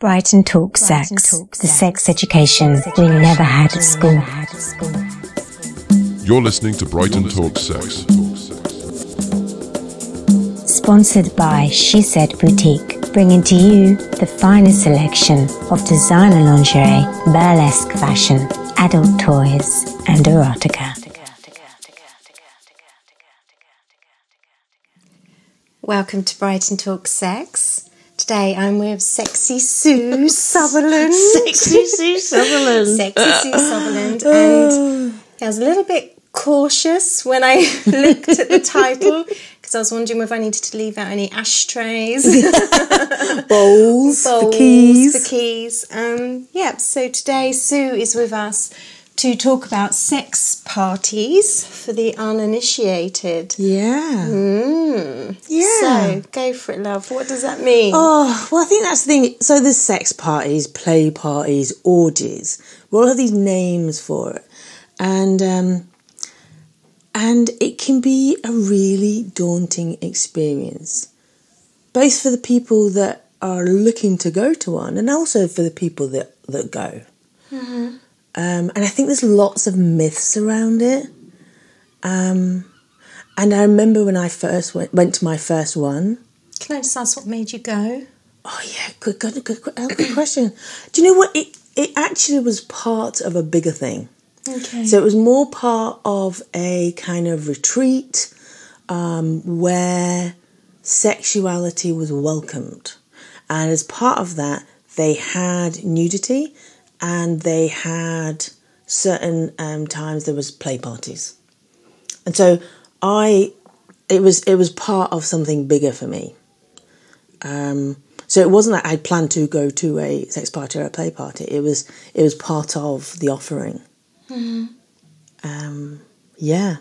Brighton Talk Sex, the sex education we never had at school. You're listening to Brighton Talk Sex. Sponsored by She Said Boutique, bringing to you the finest selection of designer lingerie, burlesque fashion, adult toys, and erotica. Welcome to Brighton Talk Sex. Today I'm with Sexy Sue Sutherland. Sexy Sue Sutherland. Sexy Sue Sutherland. And I was a little bit cautious when I looked at the title because I was wondering whether I needed to leave out any ashtrays, Bowls, the keys. the keys. Um, yeah, so today Sue is with us to talk about sex parties for the uninitiated. yeah. Mm. Yeah. So go for it, love. What does that mean? Oh, well, I think that's the thing. So there's sex parties, play parties, orgies. We all have these names for it. And um, and it can be a really daunting experience, both for the people that are looking to go to one and also for the people that, that go. Um, and I think there's lots of myths around it. Um, and I remember when I first went, went to my first one. Can I just ask what made you go? Oh yeah, good, good, good, good, uh, good question. Do you know what? It it actually was part of a bigger thing. Okay. So it was more part of a kind of retreat um, where sexuality was welcomed, and as part of that, they had nudity, and they had certain um, times there was play parties, and so I, it was it was part of something bigger for me. Um, so it wasn't that I'd planned to go to a sex party or a play party. It was it was part of the offering. Mm-hmm. Um, yeah,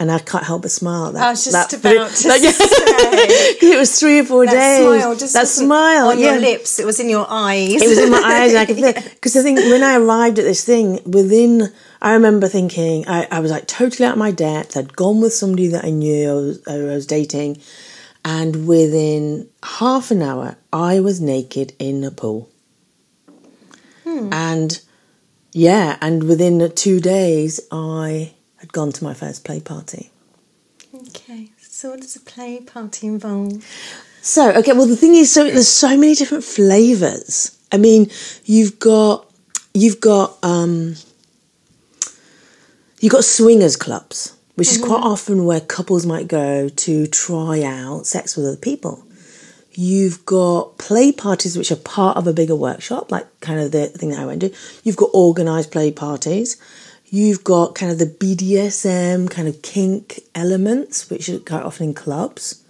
and I can't help but smile. At that, I was just that- about to that- say. it was three or four That days. smile just that smile on yeah. your lips. It was in your eyes. It was in my eyes. and I could feel because I think when I arrived at this thing, within I remember thinking I, I was like totally out of my depth. I'd gone with somebody that I knew I was, I was dating, and within half an hour, I was naked in a pool. Hmm. And yeah, and within two days, I had gone to my first play party. okay. So what does a play party involve? So, okay, well, the thing is, so there's so many different flavors. I mean, you've got, you've got, um, you've got swingers clubs, which is quite often where couples might go to try out sex with other people. You've got play parties, which are part of a bigger workshop, like kind of the thing that I went to. You've got organised play parties. You've got kind of the BDSM kind of kink elements, which are quite often in clubs.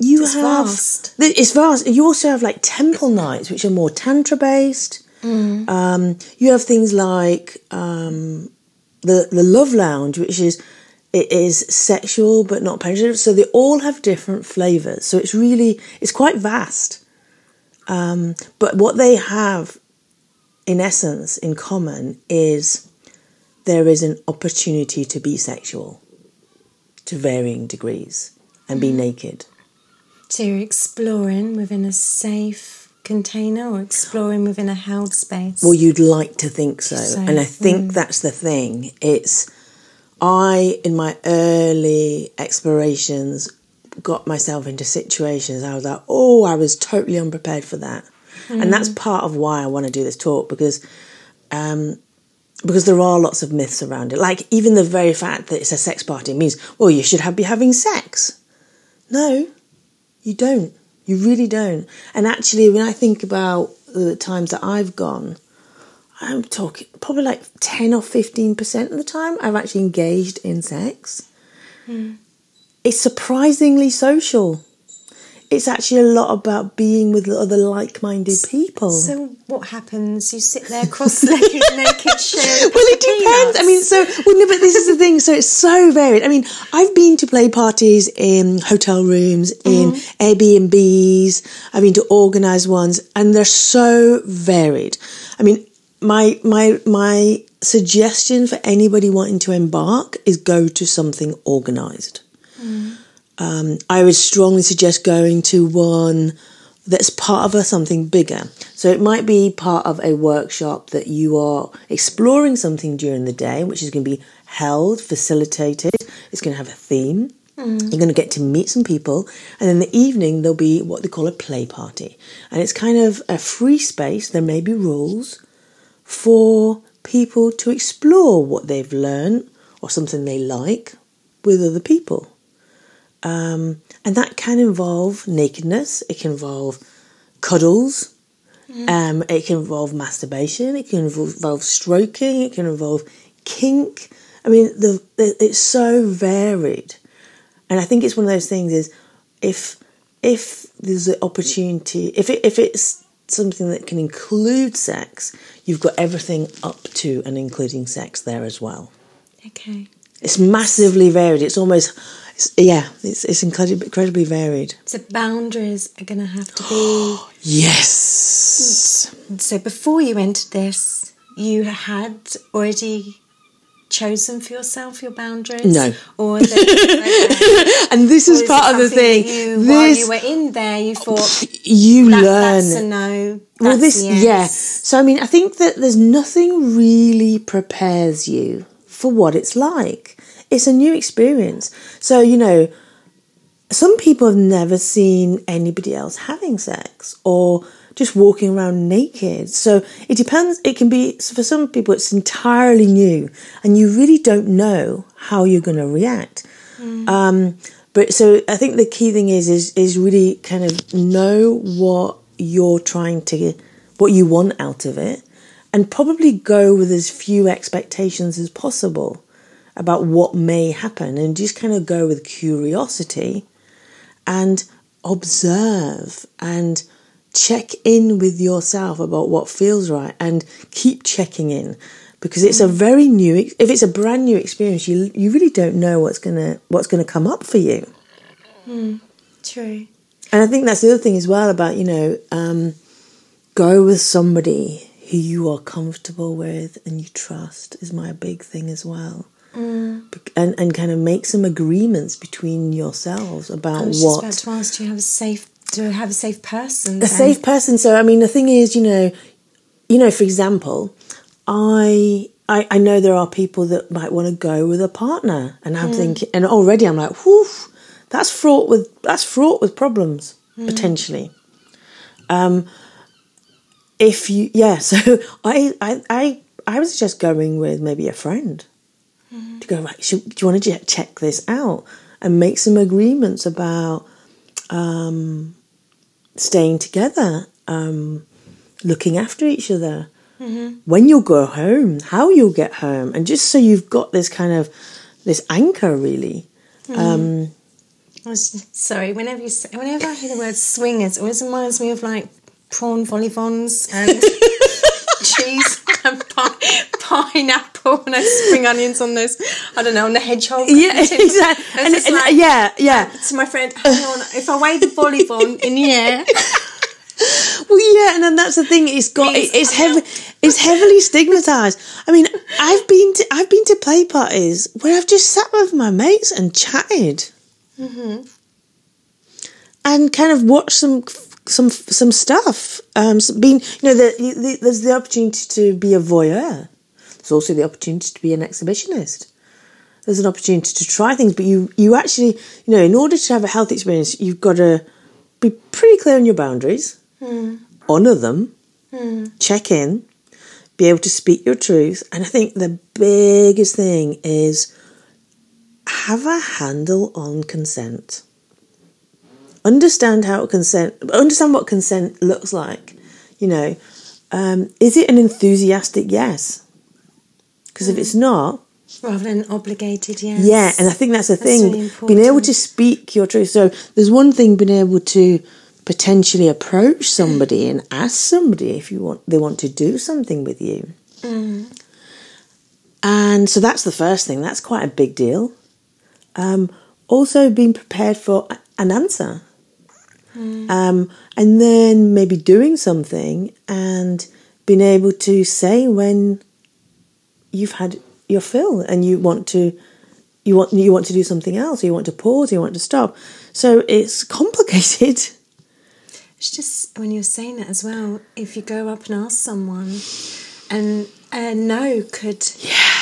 You It's have vast. it's vast. You also have like temple nights, which are more tantra based. Um, you have things like um, the the love lounge, which is it is sexual but not penetrative. So they all have different flavors. So it's really it's quite vast. Um, but what they have, in essence, in common is there is an opportunity to be sexual, to varying degrees, and be hmm. naked. So you're exploring within a safe container or exploring within a held space? Well, you'd like to think so. So, and I think hmm. that's the thing. It's, I, in my early explorations, got myself into situations. I was like, oh, I was totally unprepared for that. And that's hmm. part of why I want to do this talk because, um, because there are lots of myths around it. Like even the very fact that it's a sex party means, well, you should have, be having sex. No, you don't. You really don't. And actually, when I think about the times that I've gone, I'm talking probably like 10 or 15% of the time I've actually engaged in sex. Hmm. It's surprisingly social. It's actually a lot about being with other like minded people. So what happens? You sit there cross-legged, naked, sharing well, it depends. I mean, so well, no, but this is the thing. So it's so varied. I mean, I've been to play parties in hotel rooms, in mm-hmm. Airbnbs. I've been to organised ones, and they're so varied. I mean, my my my suggestion for anybody wanting to embark is go to something organised. Mm-hmm. Um, I would strongly suggest going to one that's part of a something bigger. So it might be part of a workshop that you are exploring something during the day, which is going to be held, facilitated. It's going to have a theme. You're going to get to meet some people, and in the evening there'll be what they call a play party, and it's kind of a free space. There may be rules for people to explore what they've learned or something they like with other people. Um, and that can involve nakedness, it can involve cuddles, um, it can involve masturbation, it can involve, involve stroking, it can involve kink. I mean, the, the, it's so varied. And I think it's one of those things is if if there's an opportunity, if it, if it's something that can include sex, you've got everything up to and including sex there as well. Okay. It's massively varied. It's almost, it's, yeah, it's, it's incredibly, incredibly varied. So boundaries are going to have to be. Yes. Hmm. so before you entered this, you had already chosen for yourself your boundaries. No. Or that, And this or is part of the thing. You, while you were in there, you thought you that, learn. that's a no. well, this, yes. yeah. So, I mean, I think that there's nothing really prepares you for what it's like. It's a new experience. So, you know, some people have never seen anybody else having sex or just walking around naked. So it depends. It can be, for some people, it's entirely new and you really don't know how you're going to react. Um, but so I think the key thing is, is, is really kind of know what you're trying to, what you want out of it and probably go with as few expectations as possible about what may happen and just kind of go with curiosity and observe and check in with yourself about what feels right and keep checking in. Because it's a very new if it's a brand new experience you you really don't know what's going to what's going to come up for you. True. and i think that's the other thing as well about you know um, go with somebody who you are comfortable with and you trust is my big thing as well Bec- and and kind of make some agreements between yourselves about I was what just about to ask, do you have a safe, do you have a safe person? a safe person. So I mean, the thing is, you know, you know, for example, I I, I know there are people that might want to go with a partner, and I'm thinking, and already I'm like, whew, that's fraught with that's fraught with problems potentially. Um, if you yeah, so I I I I was just going with maybe a friend to go right. Should, do you want to check this out and make some agreements about um, staying together, um, looking after each other, when you'll go home, how you'll get home, and just so you've got this kind of this anchor really. Um, I was, sorry, whenever you whenever I hear the word swingers, it always reminds me of like prawn vol-au-vents and cheese and pi- pineapple and those spring onions on those. I don't know on the hedgehog. yeah, exactly. And And, like- yeah, yeah. To my friend, hang on, if I wave the volleyball in the air, Well, yeah, and then that's the thing. It's got Means- it's heavy. It's heavily stigmatized. I mean, I've been to I've been to play parties where I've just sat with my mates and chatted, and kind of watched some some some stuff. Um, being you know, the, the, there's the opportunity to be a voyeur. There's also the opportunity to be an exhibitionist. There's an opportunity to try things, but you you actually you know, in order to have a healthy experience, you've got to be pretty clear on your boundaries honour them, check in, be able to speak your truth. And I think the biggest thing is have a handle on consent. Understand how consent, understand what consent looks like. You know, um, is it an enthusiastic yes? Because if it's not, rather than obligated, yes. yeah, and I think that's the That's thing. really being able to speak your truth. So there's one thing being able to potentially approach somebody and ask somebody if you want they want to do something with you. And so that's the first thing. That's quite a big deal. Um, also, being prepared for an answer. Um, and then maybe doing something and being able to say when you've had your fill and you want to you want you want to do something else or you want to pause or you want to stop so it's complicated It's just when you're saying that as well. If you go up and ask someone, and a no could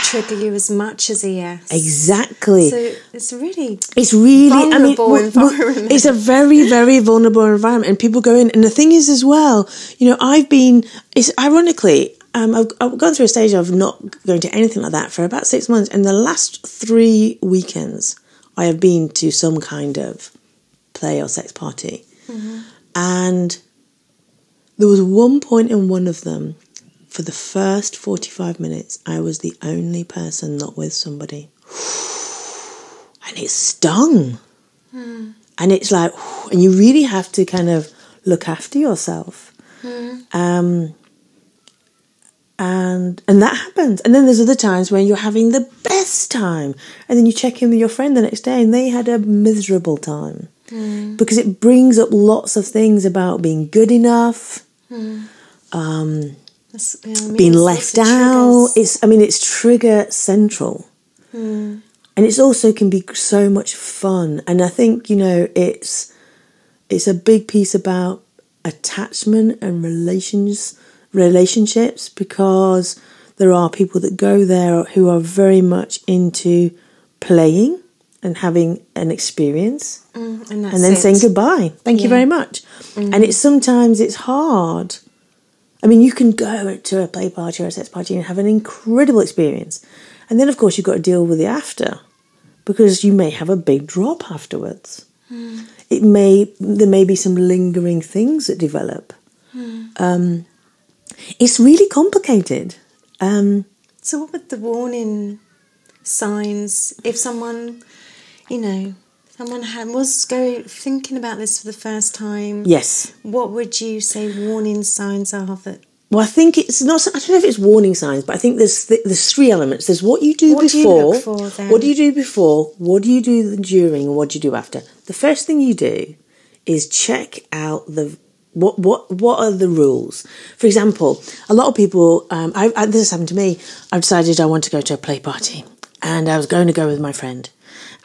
trigger you as much as a yes. Exactly. So it's really It's really, I mean, Vulnerable w- w- environment. it's a very, very vulnerable environment, and people go in. And the thing is, as well, you know, I've been. It's ironically, um, I've, I've gone through a stage of not going to anything like that for about six months, and the last three weekends, I have been to some kind of play or sex party, and there was one point in one of them. For the first 45 minutes, I was the only person not with somebody and it stung. And it's like, and you really have to kind of look after yourself. Um, and and that happens. And then there's other times when you're having the best time, and then you check in with your friend the next day, and they had a miserable time hmm. because it brings up lots of things about being good enough, hmm. um, that's, yeah, I mean, being left out. triggers. It's I mean it's trigger central. Hmm. And it's also can be so much fun. And I think, you know, it's it's a big piece about attachment and relations relationships because there are people that go there who are very much into playing and having an experience Mm, and, and then it. saying goodbye. Thank you very much. And it's sometimes it's hard. I mean, you can go to a play party or a sex party and have an incredible experience, and then of course you've got to deal with the after, because you may have a big drop afterwards. It may there may be some lingering things that develop. Um, it's really complicated. Um, So, what would the warning signs if someone, you know, someone had, was going thinking about this for the first time? yes. What would you say warning signs are that? Well, I think it's not. I don't know if it's warning signs, but I think there's th- there's three elements. There's what you do What do you before. for then? What do you do before? What do you do during? And what do you do after? The first thing you do is check out the what what what are the rules. For example, a lot of people. Um, I, I, this has happened to me. I've decided I want to go to a play party, and I was going to go with my friend,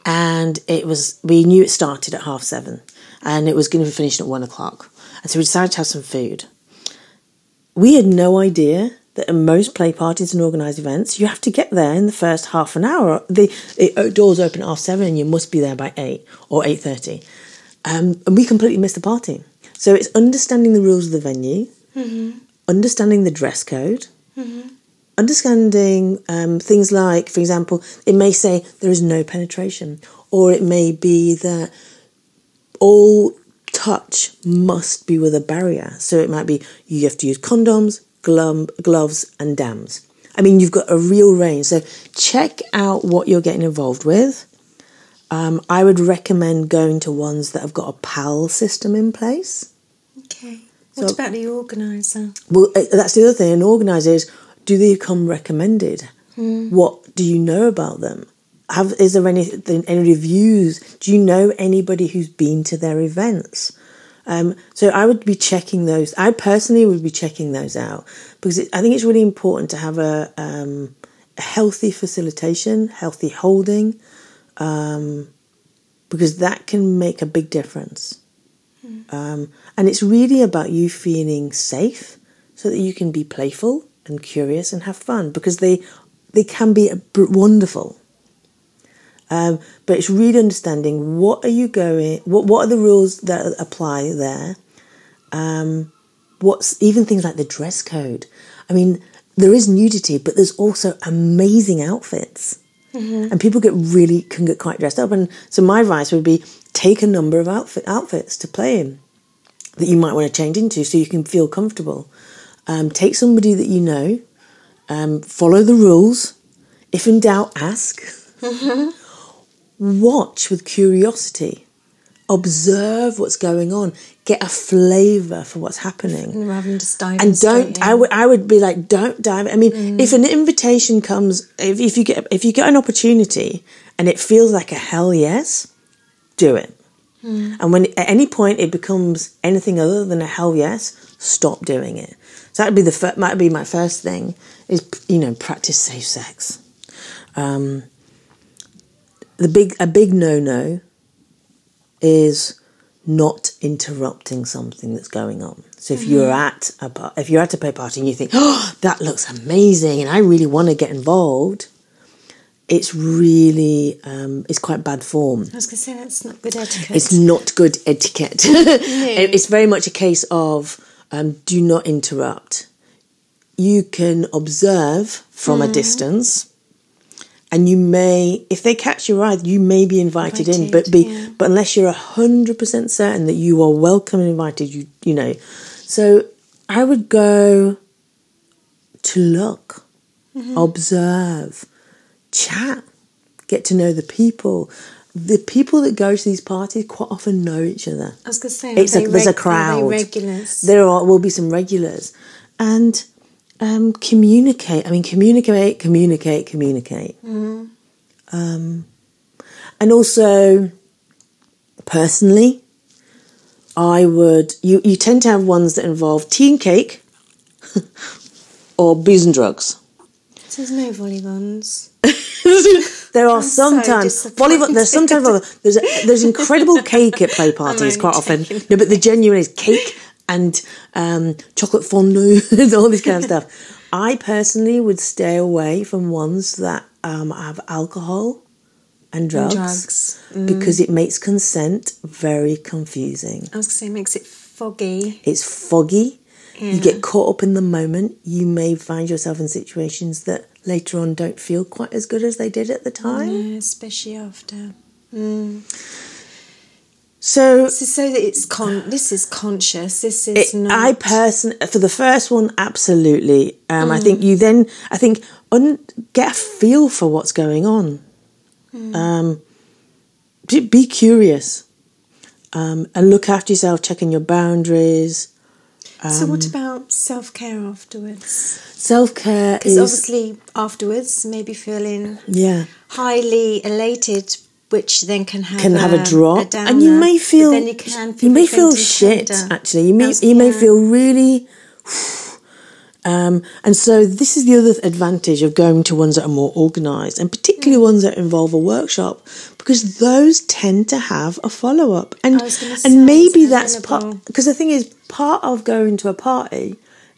and it was we knew it started at half seven, and it was going to be finished at one o'clock, and so we decided to have some food we had no idea that in most play parties and organised events, you have to get there in the first half an hour. The, the doors open at half seven, and you must be there by eight or eight thirty. Um, and we completely missed the party. So it's understanding the rules of the venue, understanding the dress code, understanding um, things like, for example, it may say there is no penetration, or it may be that all touch must be with a barrier. So it might be you have to use condoms, glove, gloves, and dams. I mean, you've got a real range. So check out what you're getting involved with. Um, I would recommend going to ones that have got a PAL system in place. What So- about the organizer? Well, uh, that's the other thing. An organizer is do they come recommended? What do you know about them? Have is there any any reviews? Do you know anybody who's been to their events? Um, so I would be checking those. I personally would be checking those out because it, I think it's really important to have a, um, a healthy facilitation, healthy holding, um, because that can make a big difference. Um, and it's really about you feeling safe so that you can be playful and curious and have fun because they they can be wonderful. Um, but it's really understanding what are you going, what what are the rules that apply there. Um, what's even things like the dress code. I mean, there is nudity, but there's also amazing outfits, and people get really can get quite dressed up. And so my advice would be take a number of outfit outfits to play in that you might want to change into, so you can feel comfortable. Um, take somebody that you know. Um, follow the rules. If in doubt, ask. Watch with curiosity. Observe what's going on. Get a flavour for what's happening. Rather than just diving and don't. I would I would be like don't dive I mean if an invitation comes if, if you get if you get an opportunity and it feels like a hell yes do it. And when at any point it becomes anything other than a hell yes stop doing it. So that'd be the fir- might be my first thing is you know practice safe sex. Um, the big a big no no is not interrupting something that's going on. So if you're at a par- if you're at a play party and you think, "Oh, that looks amazing," and I really want to get involved, it's really um, it's quite bad form. I was going to say that's not good etiquette. It's not good etiquette. It- it's very much a case of um, do not interrupt. You can observe from a distance, and you may, if they catch your eye, you may be invited, in. But be, yeah. but unless you're hundred percent certain that you are welcome and invited, you you know. So I would go to look, mm-hmm. observe, chat, get to know the people. The people that go to these parties quite often know each other. I was going to say, It's a, they there's a reg- are crowd. they regulars? There are will be some regulars, and um, communicate. I mean, communicate, communicate, communicate. Um, and also, personally, I would. You you tend to have ones that involve tea and cake, or booze and drugs. There's no volleyball's. There are so sometimes volleyball. There's sometimes there's a, there's incredible cake at play parties quite often. No, but the genuine is cake and um, chocolate fondue, and all this kind of stuff. I personally would stay away from ones that um, have alcohol and drugs, drugs. because it makes consent very confusing. I was going to say, it makes it foggy. It's foggy. You get caught up in the moment. You may find yourself in situations that later on don't feel quite as good as they did at the time. Yeah, especially after. Mm. So So, so that it's con. This is conscious. This is It, not. I person for the first one, absolutely. Um, I think you then, I think, un, get a feel for what's going on. Um, be, be curious um, and look after yourself, checking your boundaries. so um, what about self care afterwards? Self care Because is obviously afterwards, maybe feeling yeah. highly elated, which then can have Can have a drop, downer, and you may feel you can you may feel shit. tender. Actually, you may That's- you may feel really. Um, and so this is the other advantage of going to ones that are more organised, and particularly Mm. ones that involve a workshop, because those tend to have a follow up, and I was gonna say, and maybe that's part. Because the thing is, part of going to a party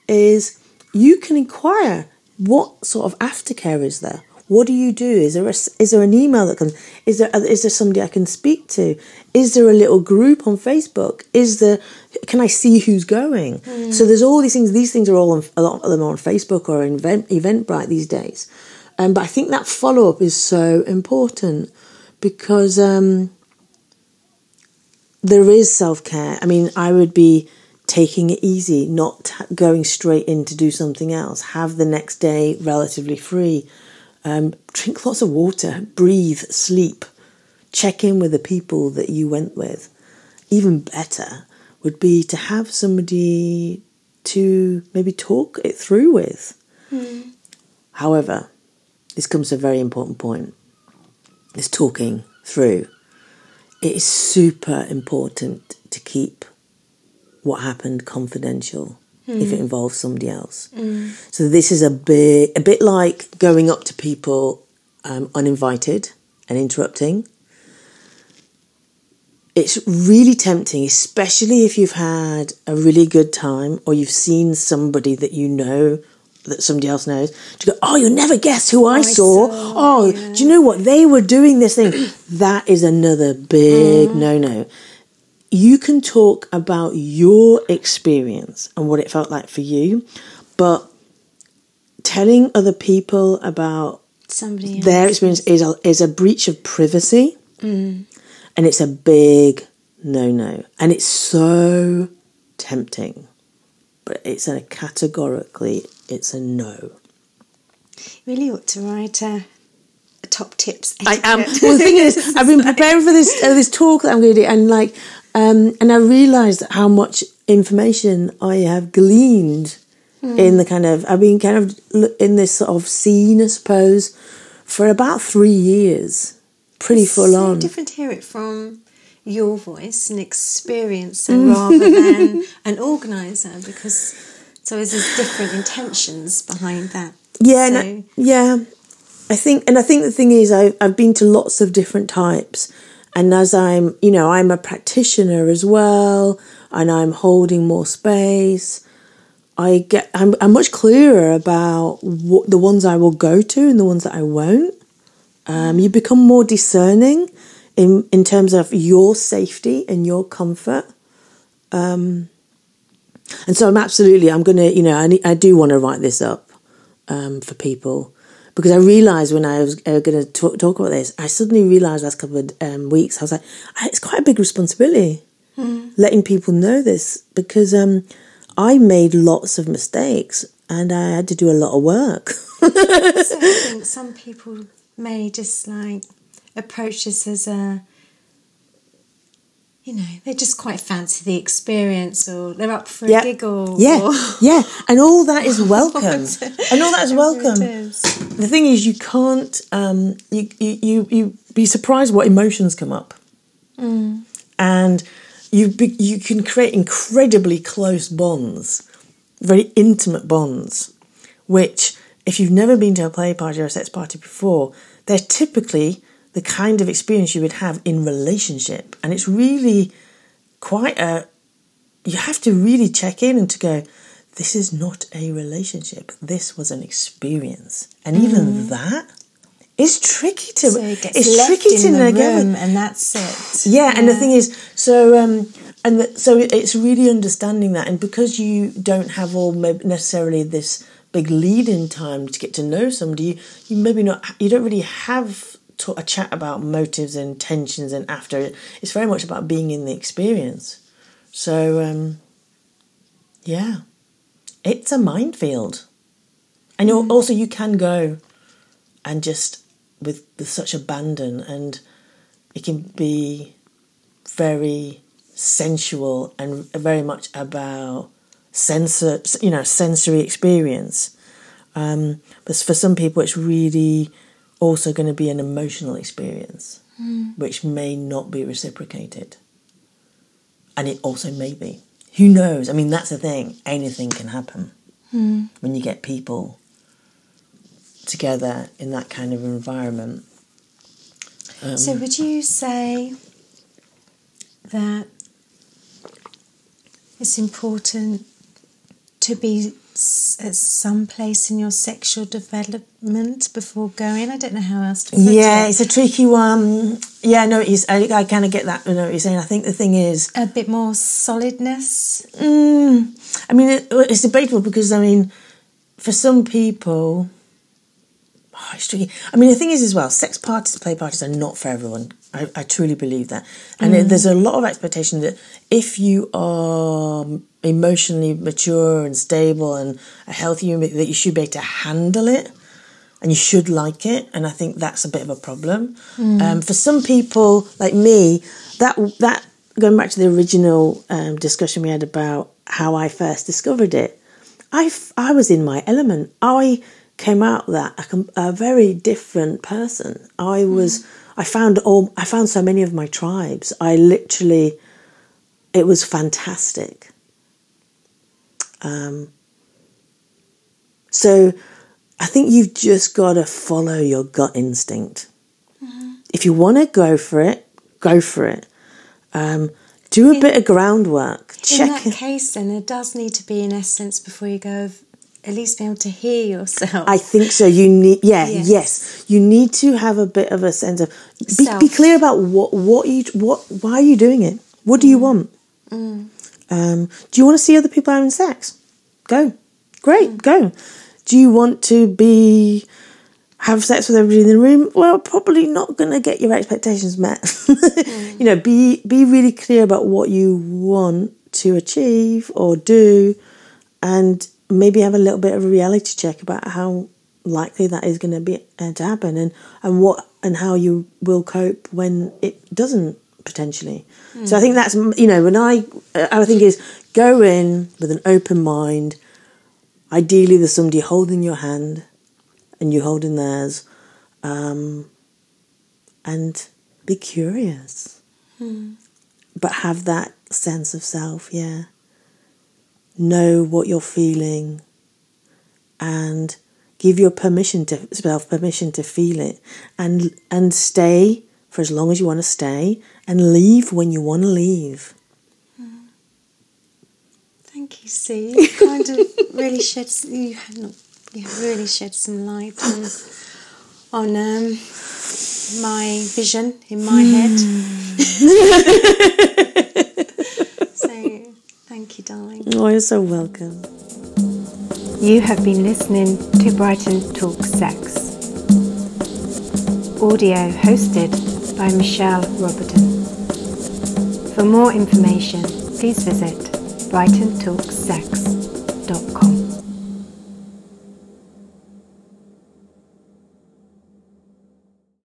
is you can inquire what sort of aftercare is there. What do you do? Is there a, is there an email that comes? Is there is there somebody I can speak to? Is there a little group on Facebook? Is there can I see who's going? So there's all these things. These things are all on, a lot of them are on Facebook or event Eventbrite these days. Um, but I think that follow up is so important because um, there is self care. I mean, I would be taking it easy, not t- going straight in to do something else. Have the next day relatively free. Um, drink lots of water, breathe, sleep. Check in with the people that you went with. Even better would be to have somebody to maybe talk it through with. However, this comes to a very important point. is talking through. It is super important to keep what happened confidential if it mm. involves somebody else. Mm. So this is a bit a bit like going up to people um, uninvited and interrupting. It's really tempting, especially if you've had a really good time or you've seen somebody that you know that somebody else knows to go, oh, you'll never guess who I, saw. saw, Oh, yeah. do you know what? They were doing this thing. that is another big mm. no no. You can talk about your experience and what it felt like for you, but telling other people about Somebody else. their experience is a, is a breach of privacy, Mm. and it's a big no no, and it's so tempting, but it's a categorically it's a no. really ought to write a, top tips. I am. Well, the thing is, I've been preparing for this uh, this talk that I'm going to do, and like, um, and I realised how much information I have gleaned in the kind of I've been kind of in this sort of scene, I suppose, for about three years, pretty full so on. different to hear it from your voice and experience rather than an organizer because so there's different intentions behind that. Yeah, So, I- yeah. I think, and I think the thing is, I, I've been to lots of different types, and as I'm, you know, I'm a practitioner as well, and I'm holding more space. I get, I'm, I'm much clearer about what the ones I will go to and the ones that I won't. Um, you become more discerning in in terms of your safety and your comfort. Um, and so I'm absolutely, I'm gonna, you know, I, I do want to write this up um, for people because I realised when I was uh, going to talk, about this, I suddenly realised last couple of um, weeks, I was like, "Ah, it's quite a big responsibility letting people know this because um, I made lots of mistakes and I had to do a lot of work. So I think some people may just like approach this as a, you know, they just quite fancy the experience or they're up for a giggle. Yeah, or yeah, and all that is welcome, and all that is welcome. Is. The thing is, you can't. Um, you, you you you be surprised what emotions come up, and you be, you can create incredibly close bonds, very intimate bonds, which if you've never been to a play party or a sex party before, they're typically the kind of experience you would have in relationship, and it's really quite a you have to really check in and to go this is not a relationship. This was an experience. And even that is tricky to So it it's tricky to in the room and that's it. yeah, and the thing is, so um, and the, so it's really understanding that, and because you don't have all necessarily this big lead-in time to get to know somebody, you, you maybe not, you don't really have to, a chat about motives and intentions, and after. It's very much about being in the experience. So um, yeah, it's a minefield, and you also you can go and just with with such abandon and it can be very sensual and very much about sensor you know sensory experience. Um, but for some people it's really also going to be an emotional experience which may not be reciprocated. And it also may be. Who knows? I mean that's the thing. Anything can happen. When you get people together in that kind of environment Um, So would you say that it's important to be at some place in your sexual development before going? I don't know how else to put Yeah, it. it's a tricky one. Yeah, no, it's, I, I kind of get that. You know what you're saying. I think the thing is, A bit more solidness. mm, I mean, it, it's debatable because I mean, for some people, oh, it's tricky. I mean, the thing is as well, sex parties, play parties are not for everyone. I, I truly believe that, and it- there's a lot of expectation that if you are emotionally mature and stable and a healthy human, that you should be able to handle it and you should like it. And i think that's a bit of a problem. Um, for some people like me that that going back to the original um, discussion we had about how i first discovered it i f- i was in my element. I came out that a, com- a very different person. I was i found all i found so many of my tribes i literally it was fantastic um, so I think you've just got to follow your gut instinct. If you want to go for it, go for it. Um, do a bit of groundwork. In Check that it. case, then, there does need to be an essence before you go of at least be able to hear yourself. I think so. You need, yeah, Yes. yes. You need to have a bit of a sense of be, be clear about what what you what why are you doing it? What do you mm. want? Mm. Um, do you want to see other people having sex? Go, great, mm. go. Do you want to be have sex with everybody in the room? Well, probably not going to get your expectations met. you know, be be really clear about what you want to achieve or do, and maybe have a little bit of a reality check about how likely that is going to be uh, to happen, and and what and how you will cope when it doesn't potentially. So I think that's you know when I I think is go in with an open mind. Ideally, there's somebody holding your hand, and you holding theirs, um, and be curious, but have that sense of self. Yeah, know what you're feeling, and give your permission to self permission to feel it, and and stay for as long as you want to stay and leave when you want to leave. Thank you, Sue. You kind of really shed you you really shed some light on on um, my vision in my head. so thank you, darling. Oh, you're so welcome. You have been listening to Brighton Talk Sex. Audio hosted by Michelle Roberton. For more information, please visit brightontalksex.com.